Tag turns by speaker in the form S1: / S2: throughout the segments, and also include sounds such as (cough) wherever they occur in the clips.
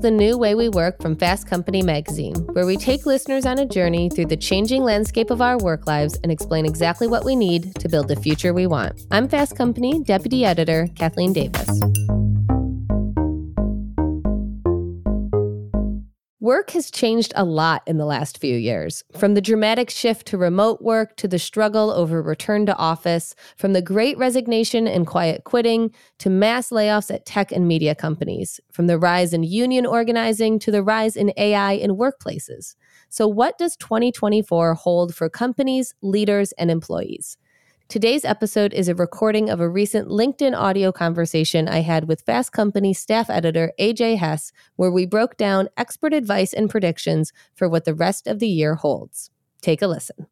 S1: the new way we work from Fast Company magazine, where we take listeners on a journey through the changing landscape of our work lives and explain exactly what we need to build the future we want. I'm Fast Company Deputy Editor Kathleen Davis. Work has changed a lot in the last few years. From the dramatic shift to remote work to the struggle over return to office, from the great resignation and quiet quitting to mass layoffs at tech and media companies, from the rise in union organizing to the rise in AI in workplaces. So, what does 2024 hold for companies, leaders, and employees? Today's episode is a recording of a recent LinkedIn audio conversation I had with Fast Company staff editor AJ Hess, where we broke down expert advice and predictions for what the rest of the year holds. Take a listen.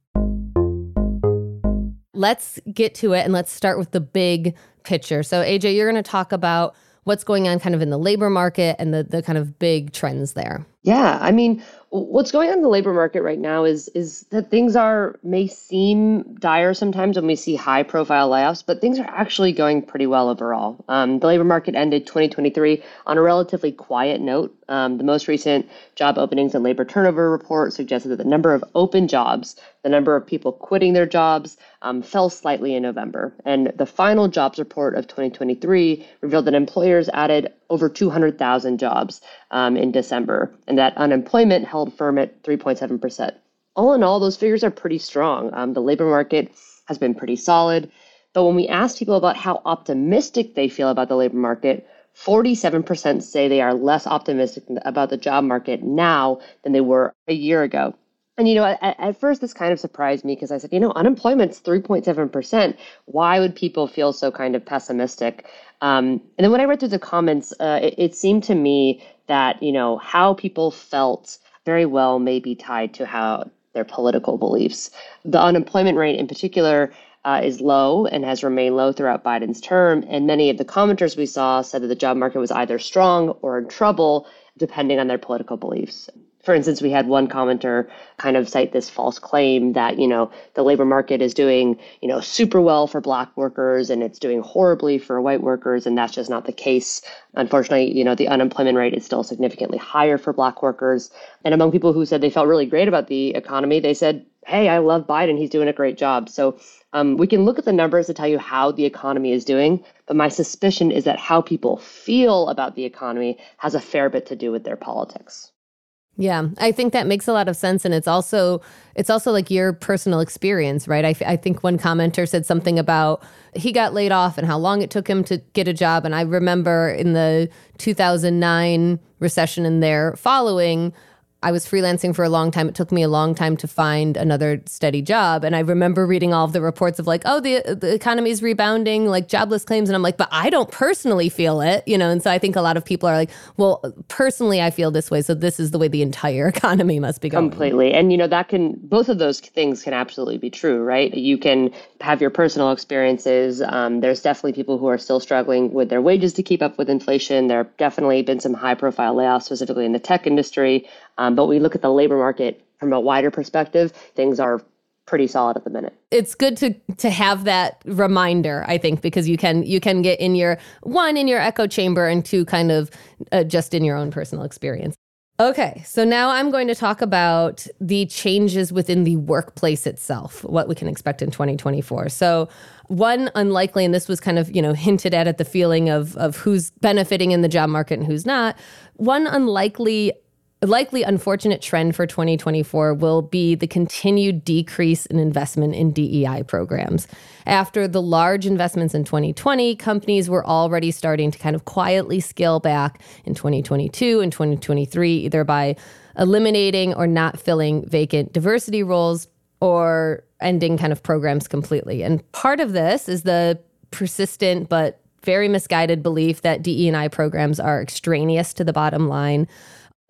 S1: Let's get to it and let's start with the big picture. So, AJ, you're going to talk about what's going on kind of in the labor market and the, the kind of big trends there.
S2: Yeah, I mean, what's going on in the labor market right now is is that things are may seem dire sometimes when we see high profile layoffs, but things are actually going pretty well overall. Um, the labor market ended 2023 on a relatively quiet note. Um, the most recent job openings and labor turnover report suggested that the number of open jobs, the number of people quitting their jobs, um, fell slightly in November. And the final jobs report of 2023 revealed that employers added over 200,000 jobs um, in December, and that unemployment held firm at 3.7%. All in all, those figures are pretty strong. Um, the labor market has been pretty solid. But when we ask people about how optimistic they feel about the labor market, 47% say they are less optimistic about the job market now than they were a year ago. And you know, at, at first this kind of surprised me because I said, you know, unemployment's 3.7%. Why would people feel so kind of pessimistic? Um, and then when I read through the comments, uh, it, it seemed to me that you know how people felt very well may be tied to how their political beliefs. The unemployment rate, in particular, uh, is low and has remained low throughout Biden's term. And many of the commenters we saw said that the job market was either strong or in trouble, depending on their political beliefs for instance, we had one commenter kind of cite this false claim that, you know, the labor market is doing, you know, super well for black workers and it's doing horribly for white workers. And that's just not the case. Unfortunately, you know, the unemployment rate is still significantly higher for black workers. And among people who said they felt really great about the economy, they said, hey, I love Biden. He's doing a great job. So um, we can look at the numbers to tell you how the economy is doing, but my suspicion is that how people feel about the economy has a fair bit to do with their politics.
S1: Yeah, I think that makes a lot of sense, and it's also it's also like your personal experience, right? I, I think one commenter said something about he got laid off and how long it took him to get a job, and I remember in the 2009 recession and there following, I was freelancing for a long time. It took me a long time to find another steady job. And I remember reading all of the reports of like, oh, the, the economy is rebounding, like jobless claims. And I'm like, but I don't personally feel it, you know? And so I think a lot of people are like, well, personally, I feel this way. So this is the way the entire (laughs) economy must be going.
S2: Completely. And, you know, that can, both of those things can absolutely be true, right? You can have your personal experiences. Um, there's definitely people who are still struggling with their wages to keep up with inflation. There have definitely been some high profile layoffs, specifically in the tech industry. Um, but we look at the labor market from a wider perspective, things are pretty solid at the minute.
S1: It's good to to have that reminder, I think, because you can you can get in your one in your echo chamber and two kind of uh, just in your own personal experience. Okay, so now I'm going to talk about the changes within the workplace itself, what we can expect in 2024. So, one unlikely, and this was kind of you know hinted at at the feeling of of who's benefiting in the job market and who's not. One unlikely likely unfortunate trend for 2024 will be the continued decrease in investment in DEI programs. After the large investments in 2020, companies were already starting to kind of quietly scale back in 2022 and 2023, either by eliminating or not filling vacant diversity roles or ending kind of programs completely. And part of this is the persistent but very misguided belief that DE&I programs are extraneous to the bottom line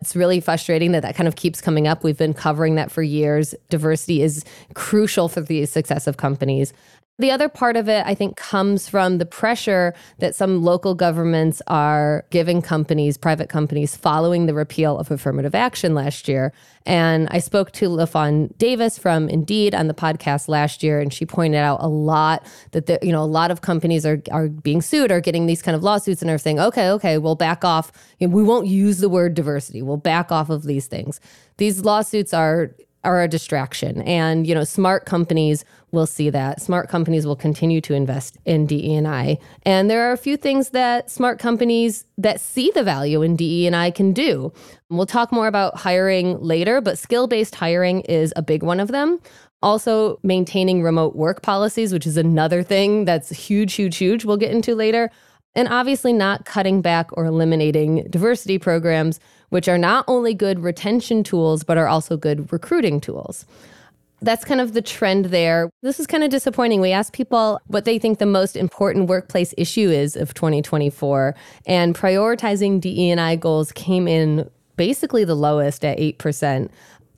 S1: it's really frustrating that that kind of keeps coming up. We've been covering that for years. Diversity is crucial for the success of companies. The other part of it, I think, comes from the pressure that some local governments are giving companies, private companies, following the repeal of affirmative action last year. And I spoke to LaFawn Davis from Indeed on the podcast last year, and she pointed out a lot that the, you know a lot of companies are are being sued or getting these kind of lawsuits and are saying, okay, okay, we'll back off. We won't use the word diversity. We'll back off of these things. These lawsuits are are a distraction. And, you know, smart companies will see that. Smart companies will continue to invest in DE&I. And there are a few things that smart companies that see the value in DE&I can do. We'll talk more about hiring later, but skill-based hiring is a big one of them. Also, maintaining remote work policies, which is another thing that's huge, huge, huge, we'll get into later. And obviously, not cutting back or eliminating diversity programs, which are not only good retention tools, but are also good recruiting tools. That's kind of the trend there. This is kind of disappointing. We asked people what they think the most important workplace issue is of 2024, and prioritizing DE&I goals came in basically the lowest at 8%.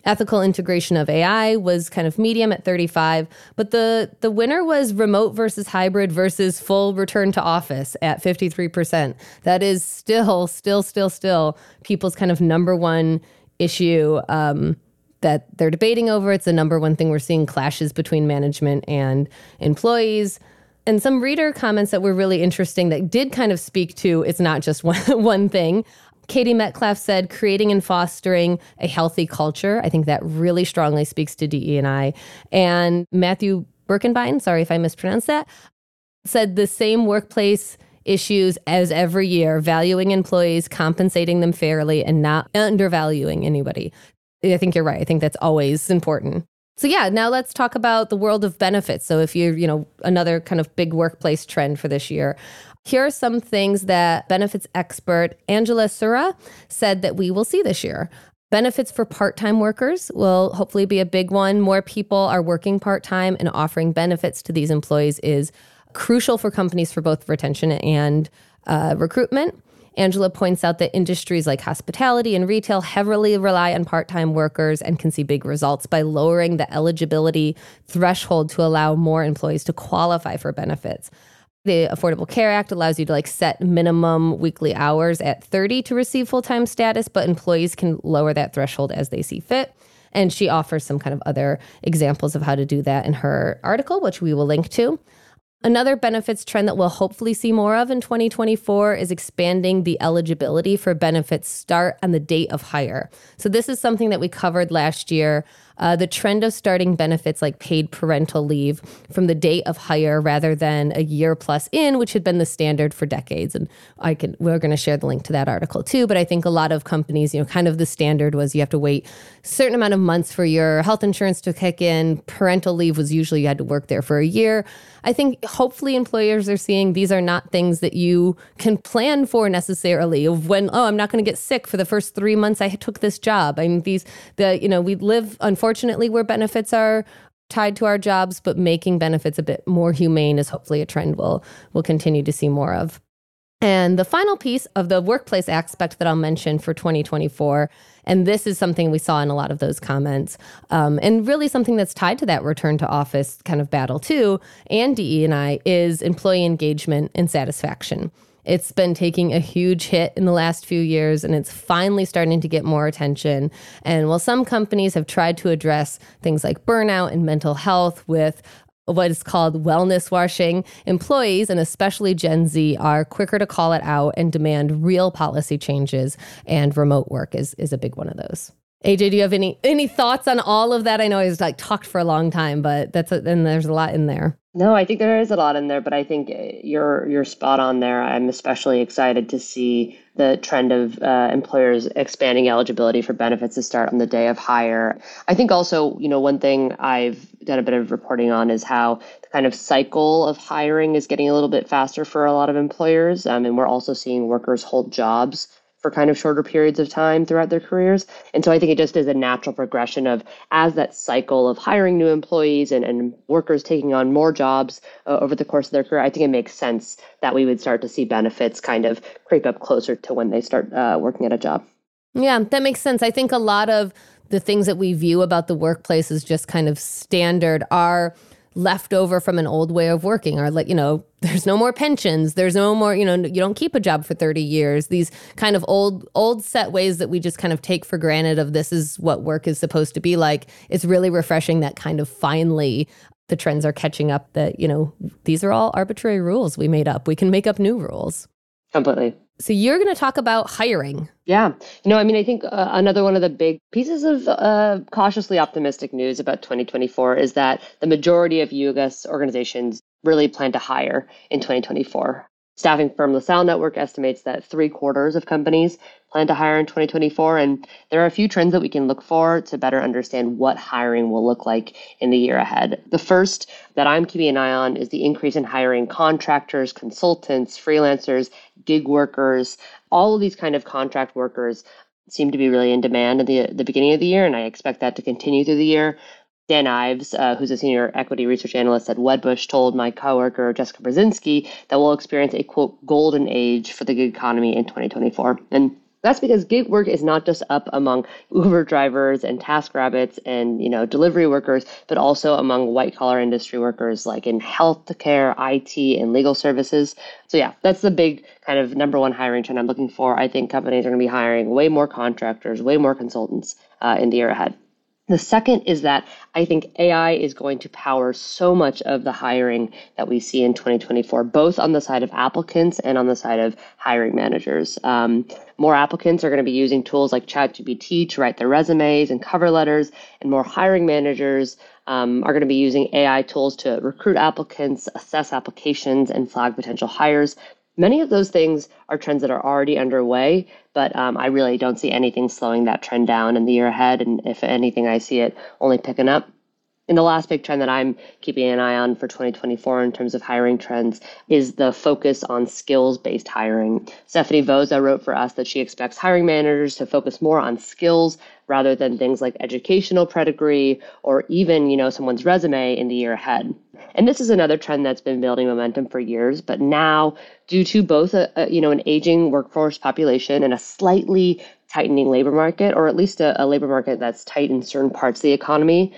S1: Ethical integration of AI was kind of medium at 35, but the the winner was remote versus hybrid versus full return to office at 53%. That is still, still, still, still people's kind of number one issue um, that they're debating over. It's the number one thing we're seeing clashes between management and employees. And some reader comments that were really interesting that did kind of speak to it's not just (laughs) one, one thing. Katie Metcalf said, creating and fostering a healthy culture. I think that really strongly speaks to DE&I. And Matthew Birkenbein, sorry if I mispronounced that, said the same workplace issues as every year, valuing employees, compensating them fairly, and not undervaluing anybody. I think you're right. I think that's always important. So yeah, now let's talk about the world of benefits. So if you're, you know, another kind of big workplace trend for this year. Here are some things that benefits expert Angela Sura said that we will see this year. Benefits for part time workers will hopefully be a big one. More people are working part time, and offering benefits to these employees is crucial for companies for both retention and uh, recruitment. Angela points out that industries like hospitality and retail heavily rely on part time workers and can see big results by lowering the eligibility threshold to allow more employees to qualify for benefits. The Affordable Care Act allows you to like set minimum weekly hours at 30 to receive full time status, but employees can lower that threshold as they see fit. And she offers some kind of other examples of how to do that in her article, which we will link to. Another benefits trend that we'll hopefully see more of in 2024 is expanding the eligibility for benefits start on the date of hire. So, this is something that we covered last year uh, the trend of starting benefits like paid parental leave from the date of hire rather than a year plus in, which had been the standard for decades. And I can we're going to share the link to that article too. But I think a lot of companies, you know, kind of the standard was you have to wait a certain amount of months for your health insurance to kick in. Parental leave was usually you had to work there for a year. I think hopefully employers are seeing these are not things that you can plan for necessarily of when, oh, I'm not going to get sick for the first three months I took this job. I mean, these, the, you know, we live unfortunately where benefits are tied to our jobs, but making benefits a bit more humane is hopefully a trend we'll, we'll continue to see more of. And the final piece of the workplace aspect that I'll mention for 2024, and this is something we saw in a lot of those comments, um, and really something that's tied to that return to office kind of battle too, and DE&I, is employee engagement and satisfaction. It's been taking a huge hit in the last few years and it's finally starting to get more attention. And while some companies have tried to address things like burnout and mental health with what is called wellness washing. Employees, and especially Gen Z, are quicker to call it out and demand real policy changes, and remote work is, is a big one of those. AJ, do you have any any thoughts on all of that? I know I was like talked for a long time, but that's a, and there's a lot in there.
S2: No, I think there is a lot in there, but I think uh, you're you're spot on there. I'm especially excited to see the trend of uh, employers expanding eligibility for benefits to start on the day of hire. I think also, you know, one thing I've done a bit of reporting on is how the kind of cycle of hiring is getting a little bit faster for a lot of employers, um, and we're also seeing workers hold jobs for kind of shorter periods of time throughout their careers. And so I think it just is a natural progression of as that cycle of hiring new employees and, and workers taking on more jobs uh, over the course of their career, I think it makes sense that we would start to see benefits kind of creep up closer to when they start uh, working at a job.
S1: Yeah, that makes sense. I think a lot of the things that we view about the workplace as just kind of standard are left over from an old way of working or like you know (laughs) there's no more pensions there's no more you know you don't keep a job for 30 years. These kind of old old set ways that we just kind of take for granted of this is what work is supposed to be like it's really refreshing that kind of finally the trends are catching up that you know these are all arbitrary rules we made up. We can make up new rules
S2: completely
S1: so you're going to talk about hiring.
S2: Yeah. You know, I mean, I think uh, another one of the big pieces of uh, cautiously optimistic news about 2024 is that the majority of U.S. organizations really plan to hire in 2024. Staffing firm LaSalle Network estimates that three quarters of companies plan to hire in 2024. And there are a few trends that we can look for to better understand what hiring will look like in the year ahead. The first that I'm keeping an eye on is the increase in hiring contractors, consultants, freelancers, gig workers, all of these kind of contract workers seem to be really in demand at the, the beginning of the year, and I expect that to continue through the year. Dan Ives, uh, who's a senior equity research analyst at Wedbush, told my coworker Jessica Bursztynsky that we'll experience a quote golden age for the gig economy in 2024. And that's because gig work is not just up among Uber drivers and TaskRabbits and you know delivery workers, but also among white collar industry workers like in healthcare, IT, and legal services. So yeah, that's the big kind of number one hiring trend I'm looking for. I think companies are going to be hiring way more contractors, way more consultants uh, in the year ahead. The second is that I think AI is going to power so much of the hiring that we see in 2024, both on the side of applicants and on the side of hiring managers. Um, more applicants are going to be using tools like ChatGPT to write their resumes and cover letters, and more hiring managers um, are going to be using AI tools to recruit applicants, assess applications, and flag potential hires. Many of those things are trends that are already underway, but um, I really don't see anything slowing that trend down in the year ahead. And if anything, I see it only picking up. And the last big trend that I'm keeping an eye on for 2024 in terms of hiring trends is the focus on skills based hiring. Stephanie Vozza wrote for us that she expects hiring managers to focus more on skills rather than things like educational pedigree or even, you know, someone's resume in the year ahead. And this is another trend that's been building momentum for years, but now due to both a, a you know an aging workforce population and a slightly tightening labor market, or at least a, a labor market that's tight in certain parts of the economy,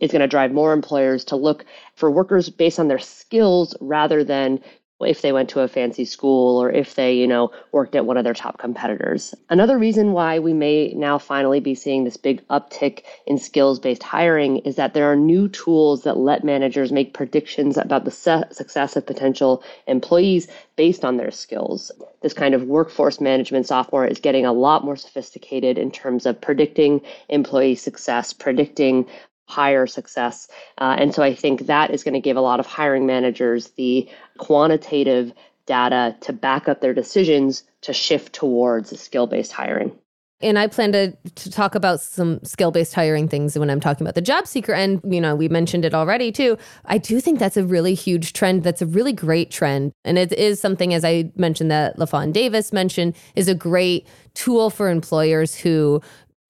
S2: is going to drive more employers to look for workers based on their skills rather than if they went to a fancy school or if they, you know, worked at one of their top competitors. Another reason why we may now finally be seeing this big uptick in skills-based hiring is that there are new tools that let managers make predictions about the success of potential employees based on their skills. This kind of workforce management software is getting a lot more sophisticated in terms of predicting employee success, predicting hire success. Uh, and so I think that is going to give a lot of hiring managers the quantitative data to back up their decisions to shift towards skill based hiring.
S1: And I plan to, to talk about some skill based hiring things when I'm talking about the job seeker. And, you know, we mentioned it already too. I do think that's a really huge trend. That's a really great trend. And it is something, as I mentioned, that LaFawn Davis mentioned, is a great tool for employers who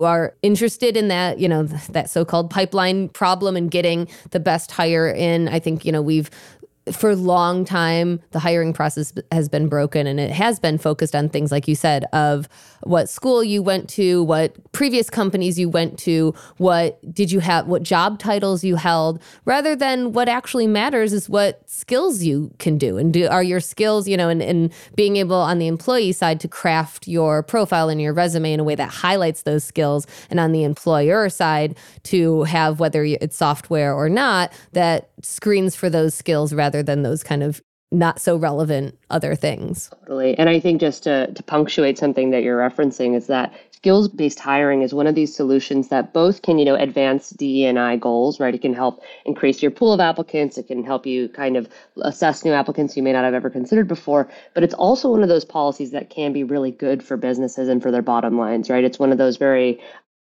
S1: are interested in that, you know, that so-called pipeline problem and getting the best hire in. I think, you know, we've for a long time the hiring process has been broken and it has been focused on things like you said of what school you went to what previous companies you went to what did you have what job titles you held rather than what actually matters is what skills you can do. And do are your skills you know and, and being able on the employee side to craft your profile and your resume in a way that highlights those skills and on the employer side to have whether it's software or not that screens for those skills rather than those kind of not so relevant other things.
S2: Totally. And I think just to, to punctuate something that you're referencing is that skills based hiring is one of these solutions that both can, you know, advance DE&I goals, right? It can help increase your pool of applicants. It can help you kind of assess new applicants you may not have ever considered before. But it's also one of those policies that can be really good for businesses and for their bottom lines, right? It's one of those very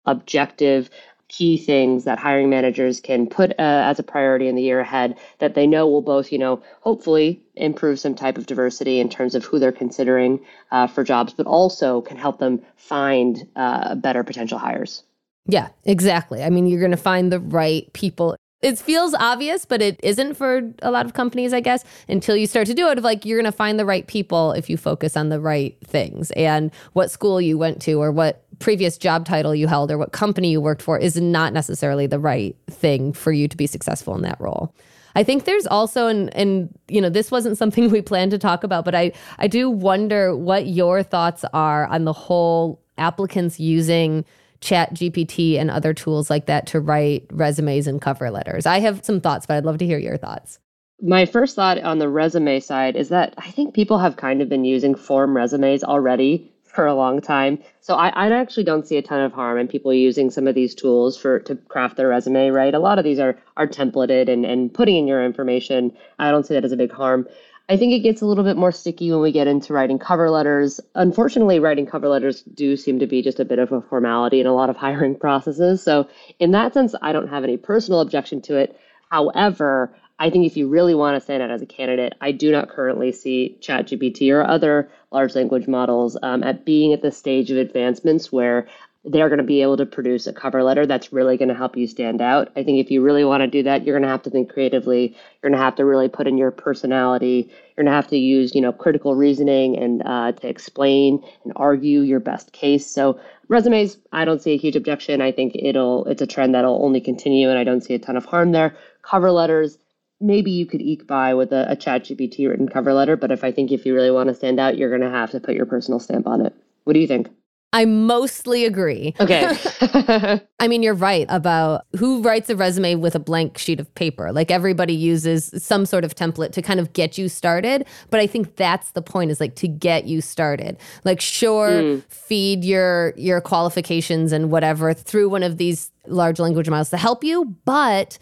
S2: objective key things that hiring managers can put uh, as a priority in the year ahead that they know will both, you know, hopefully improve some type of diversity in terms of who they're considering uh, for jobs, but also can help them find uh, better potential hires.
S1: Yeah, exactly. I mean, you're going to find the right people it feels obvious, but it isn't for a lot of companies, I guess, until you start to do it. Of like, you're going to find the right people if you focus on the right things and what school you went to or what previous job title you held or what company you worked for is not necessarily the right thing for you to be successful in that role. I think there's also and and you know this wasn't something (laughs) we planned to talk about, but I I do wonder what your thoughts are on the whole applicants using chat gpt and other tools like that to write resumes and cover letters i have some thoughts but i'd love to hear your thoughts
S2: my first thought on the resume side is that i think people have kind of been using form resumes already for a long time. So I, I actually don't see a ton of harm in people using some of these tools for to craft their resume, right? A lot of these are are templated and, and putting in your information. I don't see that as a big harm. I think it gets a little bit more sticky when we get into writing cover letters. Unfortunately, writing cover letters do seem to be just a bit of a formality in a lot of (laughs) hiring processes. So, in that sense, I don't have any personal objection to it. However, I think if you really want to stand out as a candidate, I do not currently see ChatGPT or other large language models um, at being at the stage of advancements where they're going to be able to produce a cover letter that's really going to help you stand out. I think if you really want to do that, you're going to have to think creatively. You're going to have to really put in your personality. You're going to have to use, you know, critical reasoning and uh, to explain and argue your best case. So resumes, I don't see a huge objection. I think it'll it's a trend that'll only continue, and I don't see a ton of harm there. Cover letters, maybe you could eke by with a, a chat gpt written cover letter but if i think if you really want to stand out you're going to have to put your personal stamp on it what do you think
S1: I mostly agree.
S2: Okay. (laughs)
S1: I mean, you're right about who writes a resume with a blank sheet of paper. Like everybody uses some sort of template to kind of get you started. But I think that's the point is like to get you started. Like, sure, mm. feed your your qualifications and whatever through one of these large language models to help you, but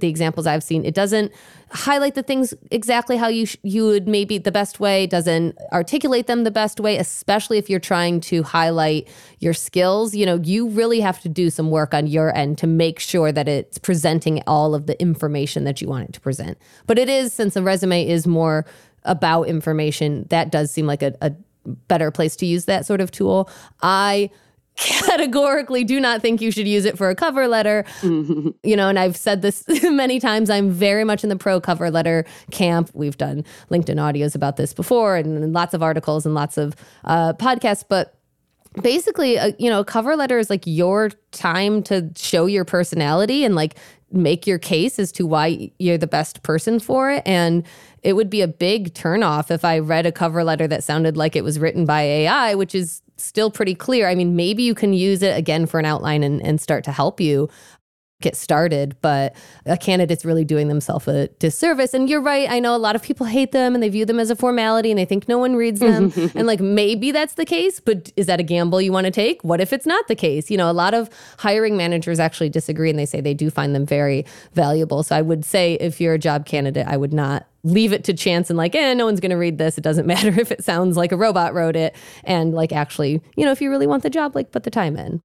S1: the examples I've seen, it doesn't highlight the things exactly how you sh- you would maybe the best way, doesn't articulate them the best way, especially if you're trying to highlight your skills. You know, you really have to do some work on your end to make sure that it's presenting all of the information that you want it to present. But it is since a resume is more about information, that does seem like a, a better place to use that sort of tool. I categorically do not think you should use it for a cover letter. Mm-hmm. You know, and I've said this (laughs) many times. I'm very much in the pro cover letter camp. We've done LinkedIn audios about this before and, and lots of articles and lots of uh, podcasts. But basically, uh, you know, a cover letter is like your time to show your personality and like make your case as to why you're the best person for it. And it would be a big turnoff if I read a cover letter that sounded like it was written by AI, which is still pretty clear. I mean, maybe you can use it again for an outline and, and start to help you get started, but a candidate's really doing themselves a disservice. And you're right. I know a lot of people hate them and they view them as a formality and they think no one reads them. (laughs) and like maybe that's the case, but is that a gamble you want to take? What if it's not the case? You know, a lot of hiring managers actually disagree and they say they do find them very valuable. So I would say if you're a job candidate, I would not leave it to chance and like, eh, no one's going to read this. It doesn't (laughs) matter if it sounds like a robot wrote it. And like, actually, you know, if you really want the job, like put the time in.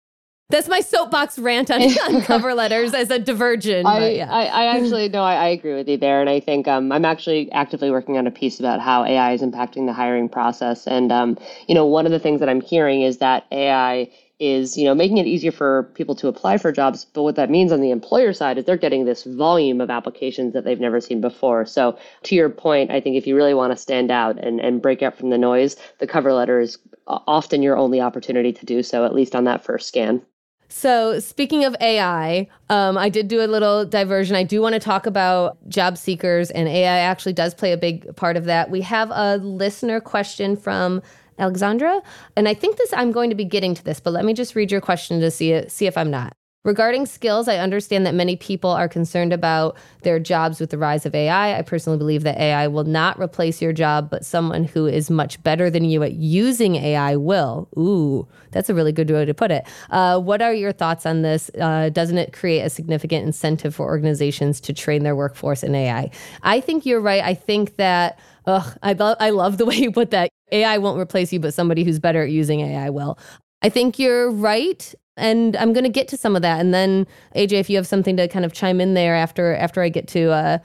S1: That's my soapbox rant on, (laughs) on cover letters as a diversion.
S2: I, yeah. I, I, actually no, I, I, agree with you there, and I think um, I'm actually actively working on a piece about how AI is impacting the hiring process. And um, you know, one of the things that I'm hearing is that AI is you know making it easier for people to apply for jobs but what that means on the employer side is they're getting this volume of applications that they've never seen before so to your point i think if you really want to stand out and, and break out from the noise the cover letter is often your only opportunity to do so at least on that first scan
S1: so, speaking of AI, um, I did do a little diversion. I do want to talk about job seekers, and AI actually does play a big part of that. We have a listener question from Alexandra, and I think this I'm going to be getting to this, but let me just read your question to see it, see if I'm not. Regarding skills, I understand that many people are concerned about their jobs with the rise of AI. I personally believe that AI will not replace your job, but someone who is much better than you at using AI will. Ooh, that's a really good way to put it. Uh, what are your thoughts on this? Uh, doesn't it create a significant incentive for organizations to train their workforce in AI? I think you're right. I think that. Ugh, I, lo- I love the (laughs) way you put that. AI won't replace you, but somebody who's better at using AI will. I think you're right and I'm going to get to some of that. And then AJ, if you have something to kind of chime in there after after I get to uh,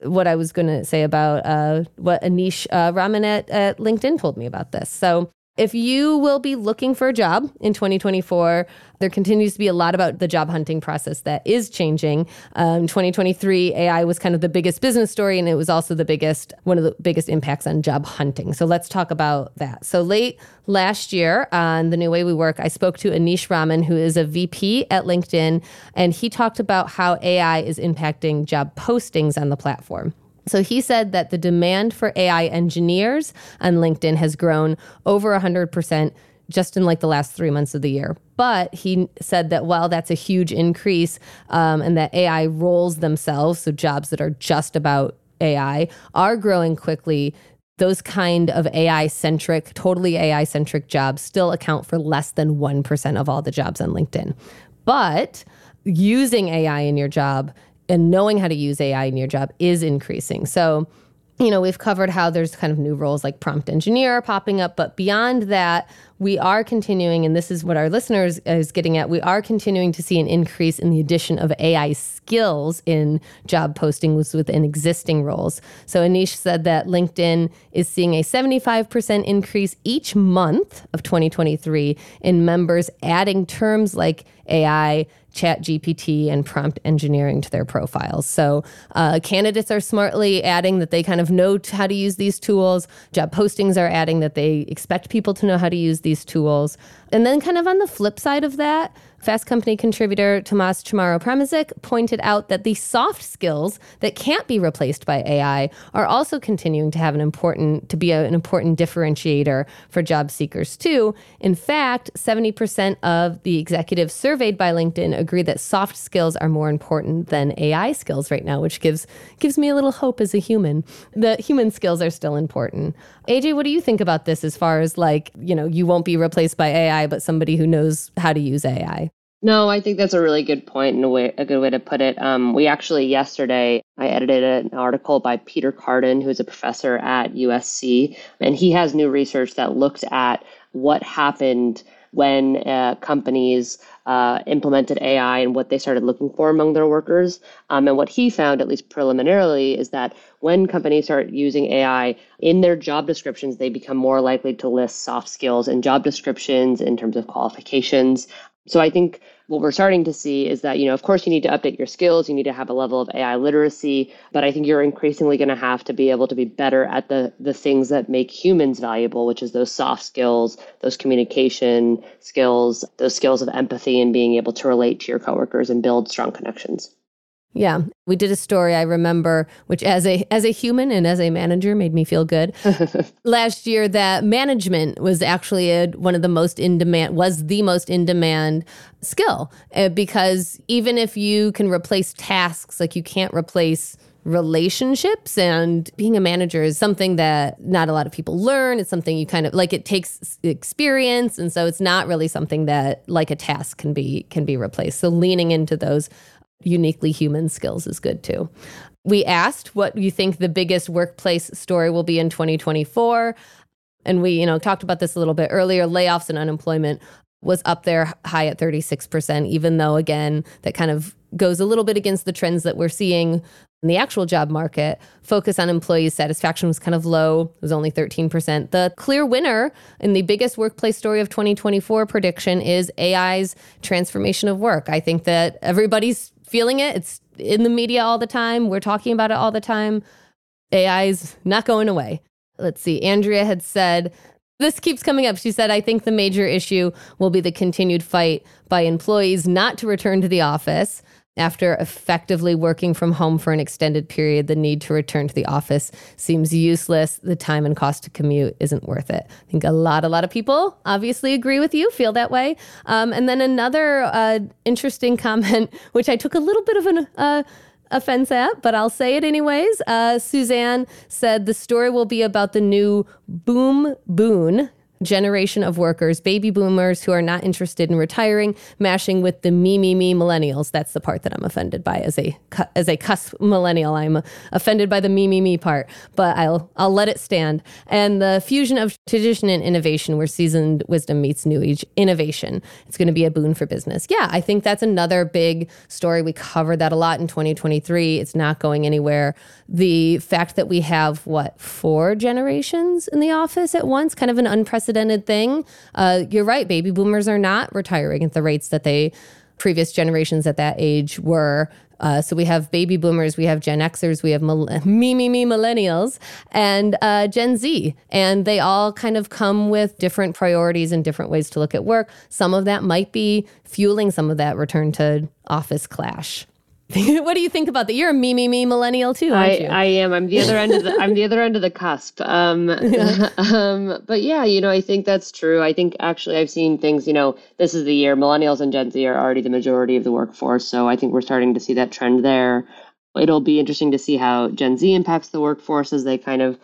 S1: what I was going to say about uh, what Aneesh uh, Raman at, at LinkedIn told me about this. So If you will be looking for a job in 2024, there continues to be a lot about the job hunting process that is changing. Um, 2023, AI was kind of the biggest business story, and it was also the biggest, one of the biggest impacts on job hunting. So let's talk about that. So late last year on The New Way We Work, I spoke to Aneesh Raman, who is a VP at LinkedIn, and he talked about how AI is impacting job postings on the platform. So he said that the demand for AI engineers on LinkedIn has grown over 100% just in like the last three months of the year. But he said that while that's a huge increase um, and that AI roles themselves, so jobs that are just about AI, are growing quickly, those kind of AI centric, totally AI centric jobs still account for less than 1% of all the jobs on LinkedIn. But using AI in your job and knowing how to use AI in your job is increasing. So, you know, we've covered how there's kind of new roles like prompt engineer popping up, but beyond that, we are continuing, and this is what our listeners is getting at. We are continuing to see an increase in the addition of AI skills in job postings within existing roles. So Aneesh said that LinkedIn is seeing a 75% increase each month of 2023 in members adding terms like AI chat gpt and prompt engineering to their profiles so uh, candidates are smartly adding that they kind of know how to use these tools job postings are adding that they expect people to know how to use these tools and then kind of on the flip side of that Fast Company contributor Tomas Chamorro Premuzic pointed out that the soft skills that can't be replaced by AI are also continuing to have an important to be a, an important differentiator for job seekers too. In fact, 70% of the executives surveyed by LinkedIn agree that soft skills are more important than AI skills right now, which gives gives me a little hope as a human. The human skills are still important. AJ, what do you think about this as far as like, you know, you won't be replaced by AI, but somebody who knows how to use AI?
S2: No, I think that's a really good point and a, way, a good way to put it. Um, we actually, yesterday, I edited an article by Peter Cardon, who's a professor at USC, and he has new research that looked at what happened when uh, companies uh, implemented AI and what they started looking for among their workers. Um, and what he found, at least preliminarily, is that when companies start using AI in their job descriptions, they become more likely to list soft skills in job descriptions in terms of qualifications. So I think what we're starting to see is that, you know, of course you need to update your skills, you need to have a level of AI literacy, but I think you're increasingly going to have to be able to be better at the the things that make humans valuable, which is those soft skills, those communication skills, those skills of empathy and being able to relate to your coworkers and build strong connections.
S1: Yeah, we did a story I remember, which as a as a human and as a manager made me feel good. (laughs) Last year, that management was actually a, one of the most in demand was the most in demand skill uh, because even if you can replace tasks, like you can't replace relationships and being a manager is something that not a lot of people learn. It's something you kind of like it takes experience and so it's not really something that like a task can be can be replaced. So leaning into those uniquely human skills is good too. We asked what you think the biggest workplace story will be in 2024. And we, you know, talked about this a little bit earlier. Layoffs and unemployment was up there high at 36%, even though, again, that kind of goes a little bit against the trends that we're seeing in the actual job market. Focus on employee satisfaction was kind of low, it was only 13%. The clear winner in the biggest workplace story of 2024 prediction is AI's transformation of work. I think that everybody's feeling it. It's in the media all the time. We're talking about it all the time. AI's not going away. Let's see. Andrea had said, this keeps coming up. She said, I think the major issue will be the continued fight by employees not to return to the office. After effectively working from home for an extended period, the need to return to the office seems useless. The time and cost to commute isn't worth it. I think a lot, a lot of people obviously agree with you, feel that way. Um, and then another uh, interesting (laughs) comment, which I took a little bit of an uh, offense at, but I'll say it anyways. Uh, Suzanne said the story will be about the new boom boon generation of workers, baby boomers who are not interested in retiring, mashing with the me me me millennials. That's the part that I'm offended by as a as a cusp millennial. I'm offended by the me me me part, but I'll I'll let it stand. And the fusion of tradition and innovation, where seasoned wisdom meets new age innovation. It's going to be a boon for business. Yeah, I think that's another big story. We covered that a lot in 2023. It's not going anywhere. The fact that we have what four generations in the office at once, kind of an unprecedented unprecedented thing. Uh, you're right, baby boomers are not retiring at the rates that they previous generations at that age were. Uh, so we have baby boomers, we have Gen Xers, we have (laughs) me, me, me millennials, and uh, Gen Z. And they all kind of come with different priorities and different ways to look at work. Some of that might be fueling some of that return to office clash. (laughs) what do you think about that? You're a me me me millennial too, aren't
S2: I,
S1: you?
S2: I am. I'm the other end of the I'm the other end of the cusp. Um, yeah. (laughs) (laughs) um, but yeah, you know, I think that's true. I think actually I've seen things. You know, this is the year millennials and Gen Z are already the majority of the workforce, so I think we're starting to see that trend there. It'll be interesting to see how Gen Z impacts the workforce as they kind of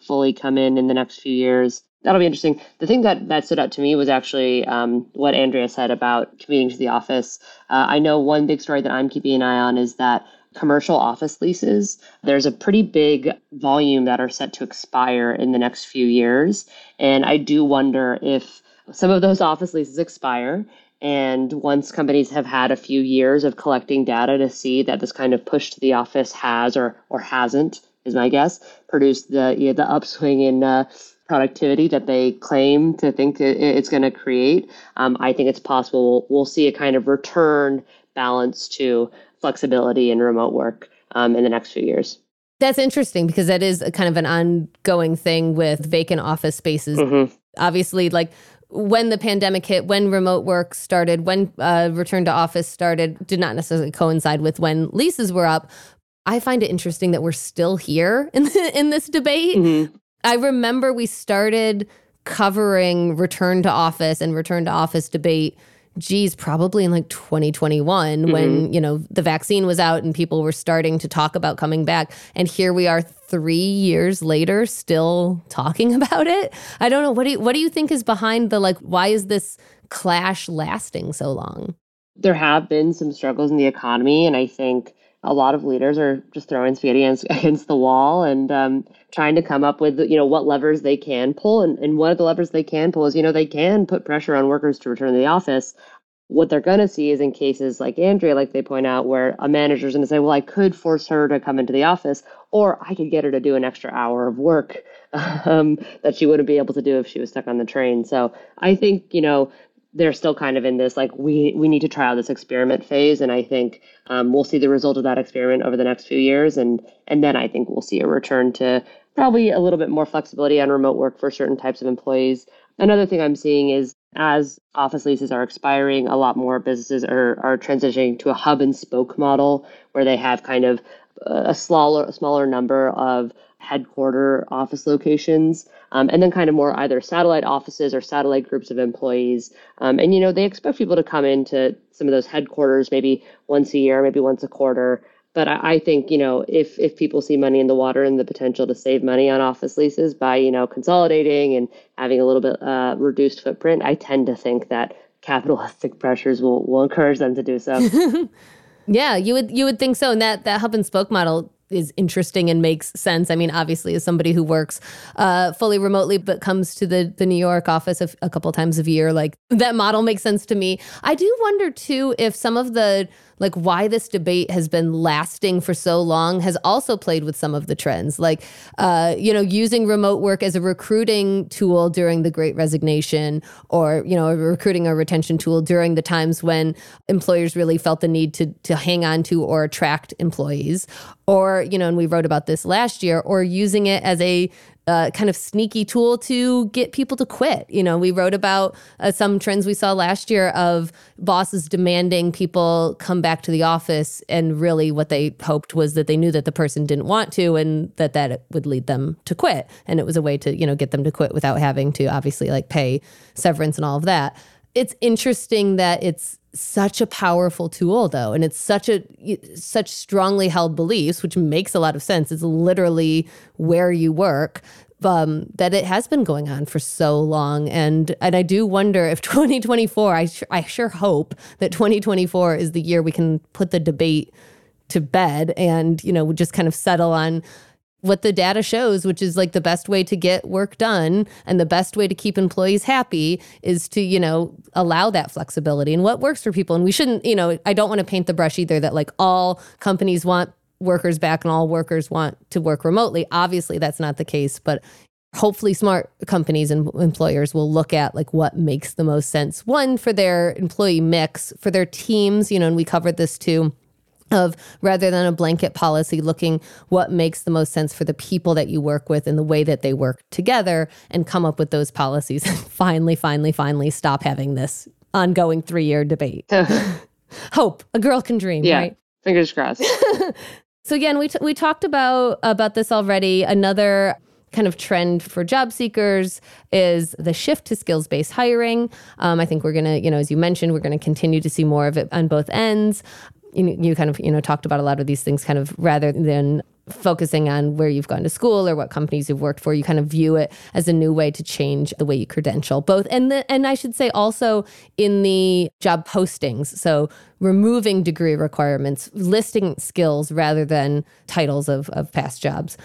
S2: fully come in in the next few years that'll be interesting. The thing that that stood out to me was actually um, what Andrea said about commuting to the office. Uh, I know one big story that I'm keeping an eye on is that commercial office leases. There's a pretty big volume that are set to expire in the next few years, and I do wonder if some of those office leases expire. And once companies have had a few years of collecting data to see that this kind of push to the office has or or hasn't, is my guess, produced the you know, the upswing in uh, productivity that they claim to think it's going to create, um, I think it's possible we'll, we'll, see a kind of return balance to flexibility and remote work um, in the next few years.
S1: That's interesting because that is kind of an ongoing thing with vacant office spaces. Mm-hmm. Obviously, like when the pandemic hit, when remote work started, when uh, return to office started, did not necessarily coincide with when leases were up. I find it interesting that we're still here in the, (laughs) in this debate. Mm-hmm. I remember we started covering return to office and return to office debate geez probably in like 2021 mm-hmm. when you know the vaccine was out and people were starting to talk about coming back. And here we are 3 years later still talking (laughs) about it. I don't know. What do you, what do you think is behind the like why is this clash lasting so long?
S2: There have been some struggles in the economy and i think a lot of leaders are just throwing spaghetti (laughs) against the wall and um, trying to come up with you know what levers they can pull. And, and one of the levers they can pull is you know they can put pressure on workers to return to the office. What they're going to see is in cases like andrea like they point out where a manager's going to say well i could force her to come into the office or i could get her to do an extra hour of work (laughs) um, that she wouldn't be able to do if she was stuck on the train. So i think you know they're still kind of in this like we we need to try out this experiment phase. And i think um, we'll see the result of that experiment over the next few years. And and then i think we'll see a return to probably a little bit more flexibility on remote work for certain types of employees. Another thing i'm seeing is as office leases are expiring a lot more businesses are, are transitioning to a hub and spoke model where they have kind of a smaller smaller number of headquarter office locations, um, and then kind of more either satellite offices or satellite groups of employees. Um, and you know, they expect people to come into some of those headquarters maybe once a year, maybe once a quarter. But I, I think you know, if if people see money in the water and the potential to save money on office leases by you know consolidating and having a little bit uh, reduced footprint, I tend to think that capitalistic (laughs) pressures will will encourage them to do so. (laughs)
S1: yeah, you would you would think so. And that that hub and spoke model is interesting and makes sense. I mean, obviously, as somebody who works uh, fully remotely but comes to the the New York office a, a couple times a year, like that model makes sense to me. I do wonder too if some of the like why this debate has been lasting for so long has also played with some of the trends. Like uh, you know using remote work as a recruiting tool during the great resignation or you know a recruiting or retention tool during the times when employers really felt the need to to hang on to or attract employees. Or you know and we wrote about this last year or using it as a kind of sneaky tool to get people to quit. You know, we wrote about uh, some trends we saw last year of bosses demanding people come back to the office, and really what they hoped was that they knew that the person didn't want to, and that that would lead them to quit. And it was a way to you know get them to quit without having to obviously like pay severance and all of that. It's interesting that it's such a powerful tool though and it's such a such strongly held beliefs which makes a lot of sense. It's literally where you work um, that it has been going on for so long. And and I do wonder if (laughs) 2024 I I sure hope that 2024 is the year we can put the debate to bed and you know just kind of settle on what the data shows, which is like the best way to get work done and the best way to keep employees happy is to, you know, allow that flexibility and what works for people. And we shouldn't, you know, I don't want to paint the brush either that like all companies want workers back and all workers want to work remotely. Obviously, that's not the case, but hopefully smart companies and employers will look at like what makes the most sense one for their employee mix for their teams you know and we covered this too of rather than a blanket policy looking what makes the most sense for the people that you work with and the way that they work together and come up with those policies and (laughs) finally finally finally stop having this ongoing 3-year debate (laughs) (laughs) hope a girl can dream
S2: yeah.
S1: right
S2: fingers crossed
S1: so again we t- we talked about about this already another kind of trend for job seekers is the shift to skills based hiring. Um, I think we're going to, you know, as you mentioned, we're going to continue to see more of it on both ends. You, you kind of, you know, talked about a lot of these things kind of rather than focusing on where you've gone to school or what companies you've worked for you kind of view it as a new way to change the way you credential both and the, and I should say also in the job postings so removing degree requirements listing skills rather than titles of, of past jobs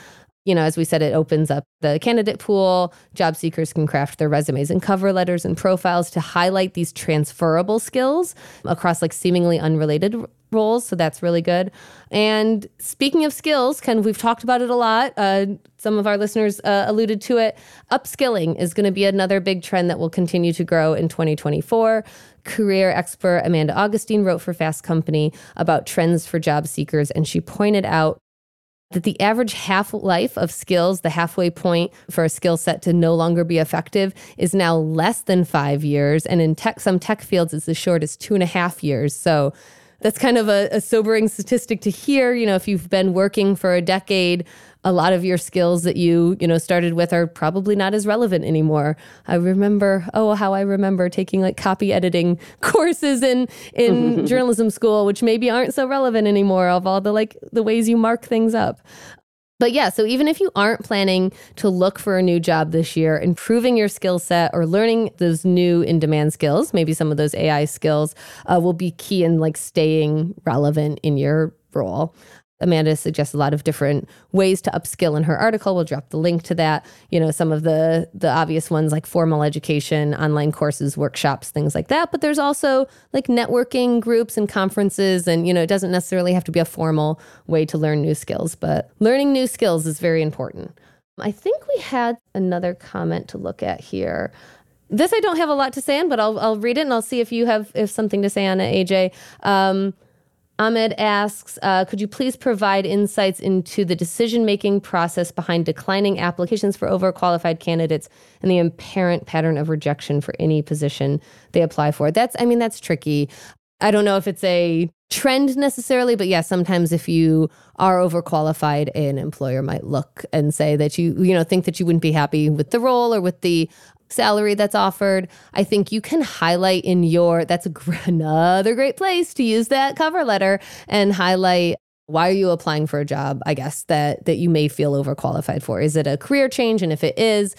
S1: you know, as we said, it opens up the candidate pool. Job seekers can craft their resumes and cover letters and profiles to highlight these transferable skills across like seemingly unrelated roles. So that's really good. And speaking of skills, Ken, we've talked about it a lot. Uh, some of our listeners uh, alluded to it. Upskilling is going to be another big trend that will continue to grow in 2024 career expert Amanda Augustine wrote for Fast Company about trends for job seekers, and she pointed out that the average half life of skills, the halfway point for a skill set to no longer be effective, is now less than five years. And in tech, some tech fields, it's as short as two and a half years. So that's kind of a, a sobering statistic to hear. You know, if you've been working for a decade, a lot of your skills that you you know started with are probably not as relevant anymore i remember oh how i remember taking like copy editing (laughs) courses in in (laughs) journalism school which maybe aren't so relevant anymore of all the like the ways you mark things up but yeah, so even if you aren't planning to look for a new job this year, improving your skill set or learning those new in demand skills, maybe some of those AI skills, uh, will be key in like staying relevant in your role. Amanda suggests a lot of different ways to upskill in her article. We'll drop the link to that. You know, some of the the obvious ones like formal education, online courses, workshops, things like that. But there's also like networking groups and conferences, and you know, it doesn't necessarily have to be a formal way to learn new skills, but learning new skills is very important. I think we had another comment to look at here. This I don't have a lot to say on, but I'll I'll read it and I'll see if you have if something to say on it, AJ. Um, Ahmed asks, uh, could you please provide insights into the decision making process behind declining applications for overqualified candidates and the apparent pattern of rejection for any position they apply for? That's, I mean, that's tricky. I don't know if it's a trend necessarily, but yeah, sometimes if you are overqualified, an employer might look and say that you, you know, think that you wouldn't be happy with the role or with the salary that's offered. I think you can highlight in your, that's gr- (laughs) another great place to use that cover letter and highlight why are you applying for a job i guess that that you may feel overqualified for is it a career change and if it is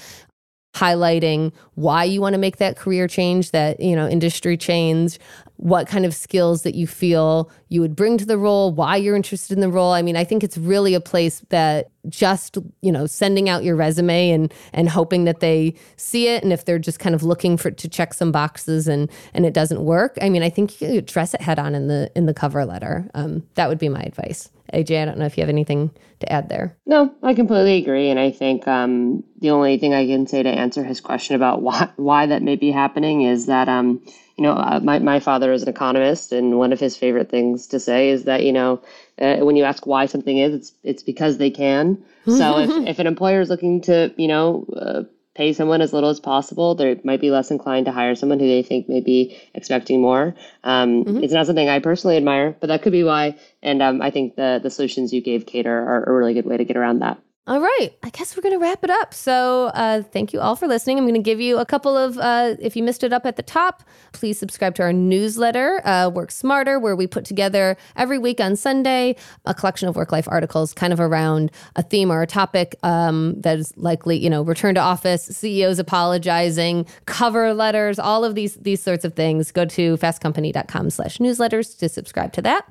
S1: highlighting why you want to make that career change that you know industry change what kind of skills that you feel you would bring to the role, why you're interested in the role. I mean, I think it's really a place that just, you know, sending out your resume and and hoping that they see it and if they're just kind of looking for to check some boxes and and it doesn't work. I mean, I think you address it head on in the in the cover letter. Um, that would be my advice. AJ, I don't know if you have anything to add there.
S2: No, I completely agree, and I think um, the only thing I can say to answer his question about why why that may be happening is that um, you know, uh, my, my father is an economist, and one of his favorite things to say is that, you know, uh, when you ask why something is, it's it's because they can. So if, (laughs) if an employer is looking to, you know, uh, pay someone as little as possible, they might be less inclined to hire someone who they think may be expecting more. Um, mm-hmm. It's not something I personally admire, but that could be why. And um, I think the the solutions you gave, Kate, are, are a really good way to get around that.
S1: All right. I guess we're going to wrap it up. So, uh, thank you all for listening. I'm going to give you a couple of, uh, if you missed it up at the top, please subscribe to our newsletter, uh, Work Smarter, where we put together every week on Sunday a collection of work life articles kind of around a theme or a topic um, that is likely, you know, return to office, CEOs apologizing, cover letters, all of these, these sorts of things. Go to fastcompany.com slash newsletters to subscribe to that.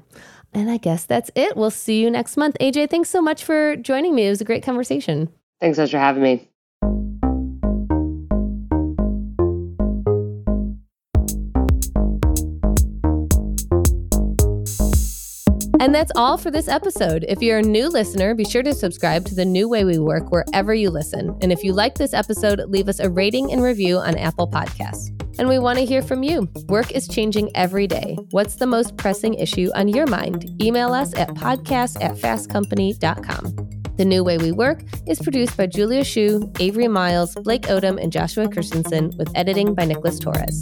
S1: And I guess that's it. We'll see you next month. AJ, thanks so much for joining me. It was a great conversation.
S2: Thanks so much for having me.
S1: And that's all for this episode. If you're a new listener, be sure to subscribe to The New Way We Work wherever you listen. And if you like this episode, leave us a rating and review on Apple Podcasts. And we want to hear from you. Work is changing every day. What's the most pressing issue on your mind? Email us at podcast at fastcompany.com. The New Way We Work is produced by Julia Shu, Avery Miles, Blake Odom, and Joshua Christensen, with editing by Nicholas Torres.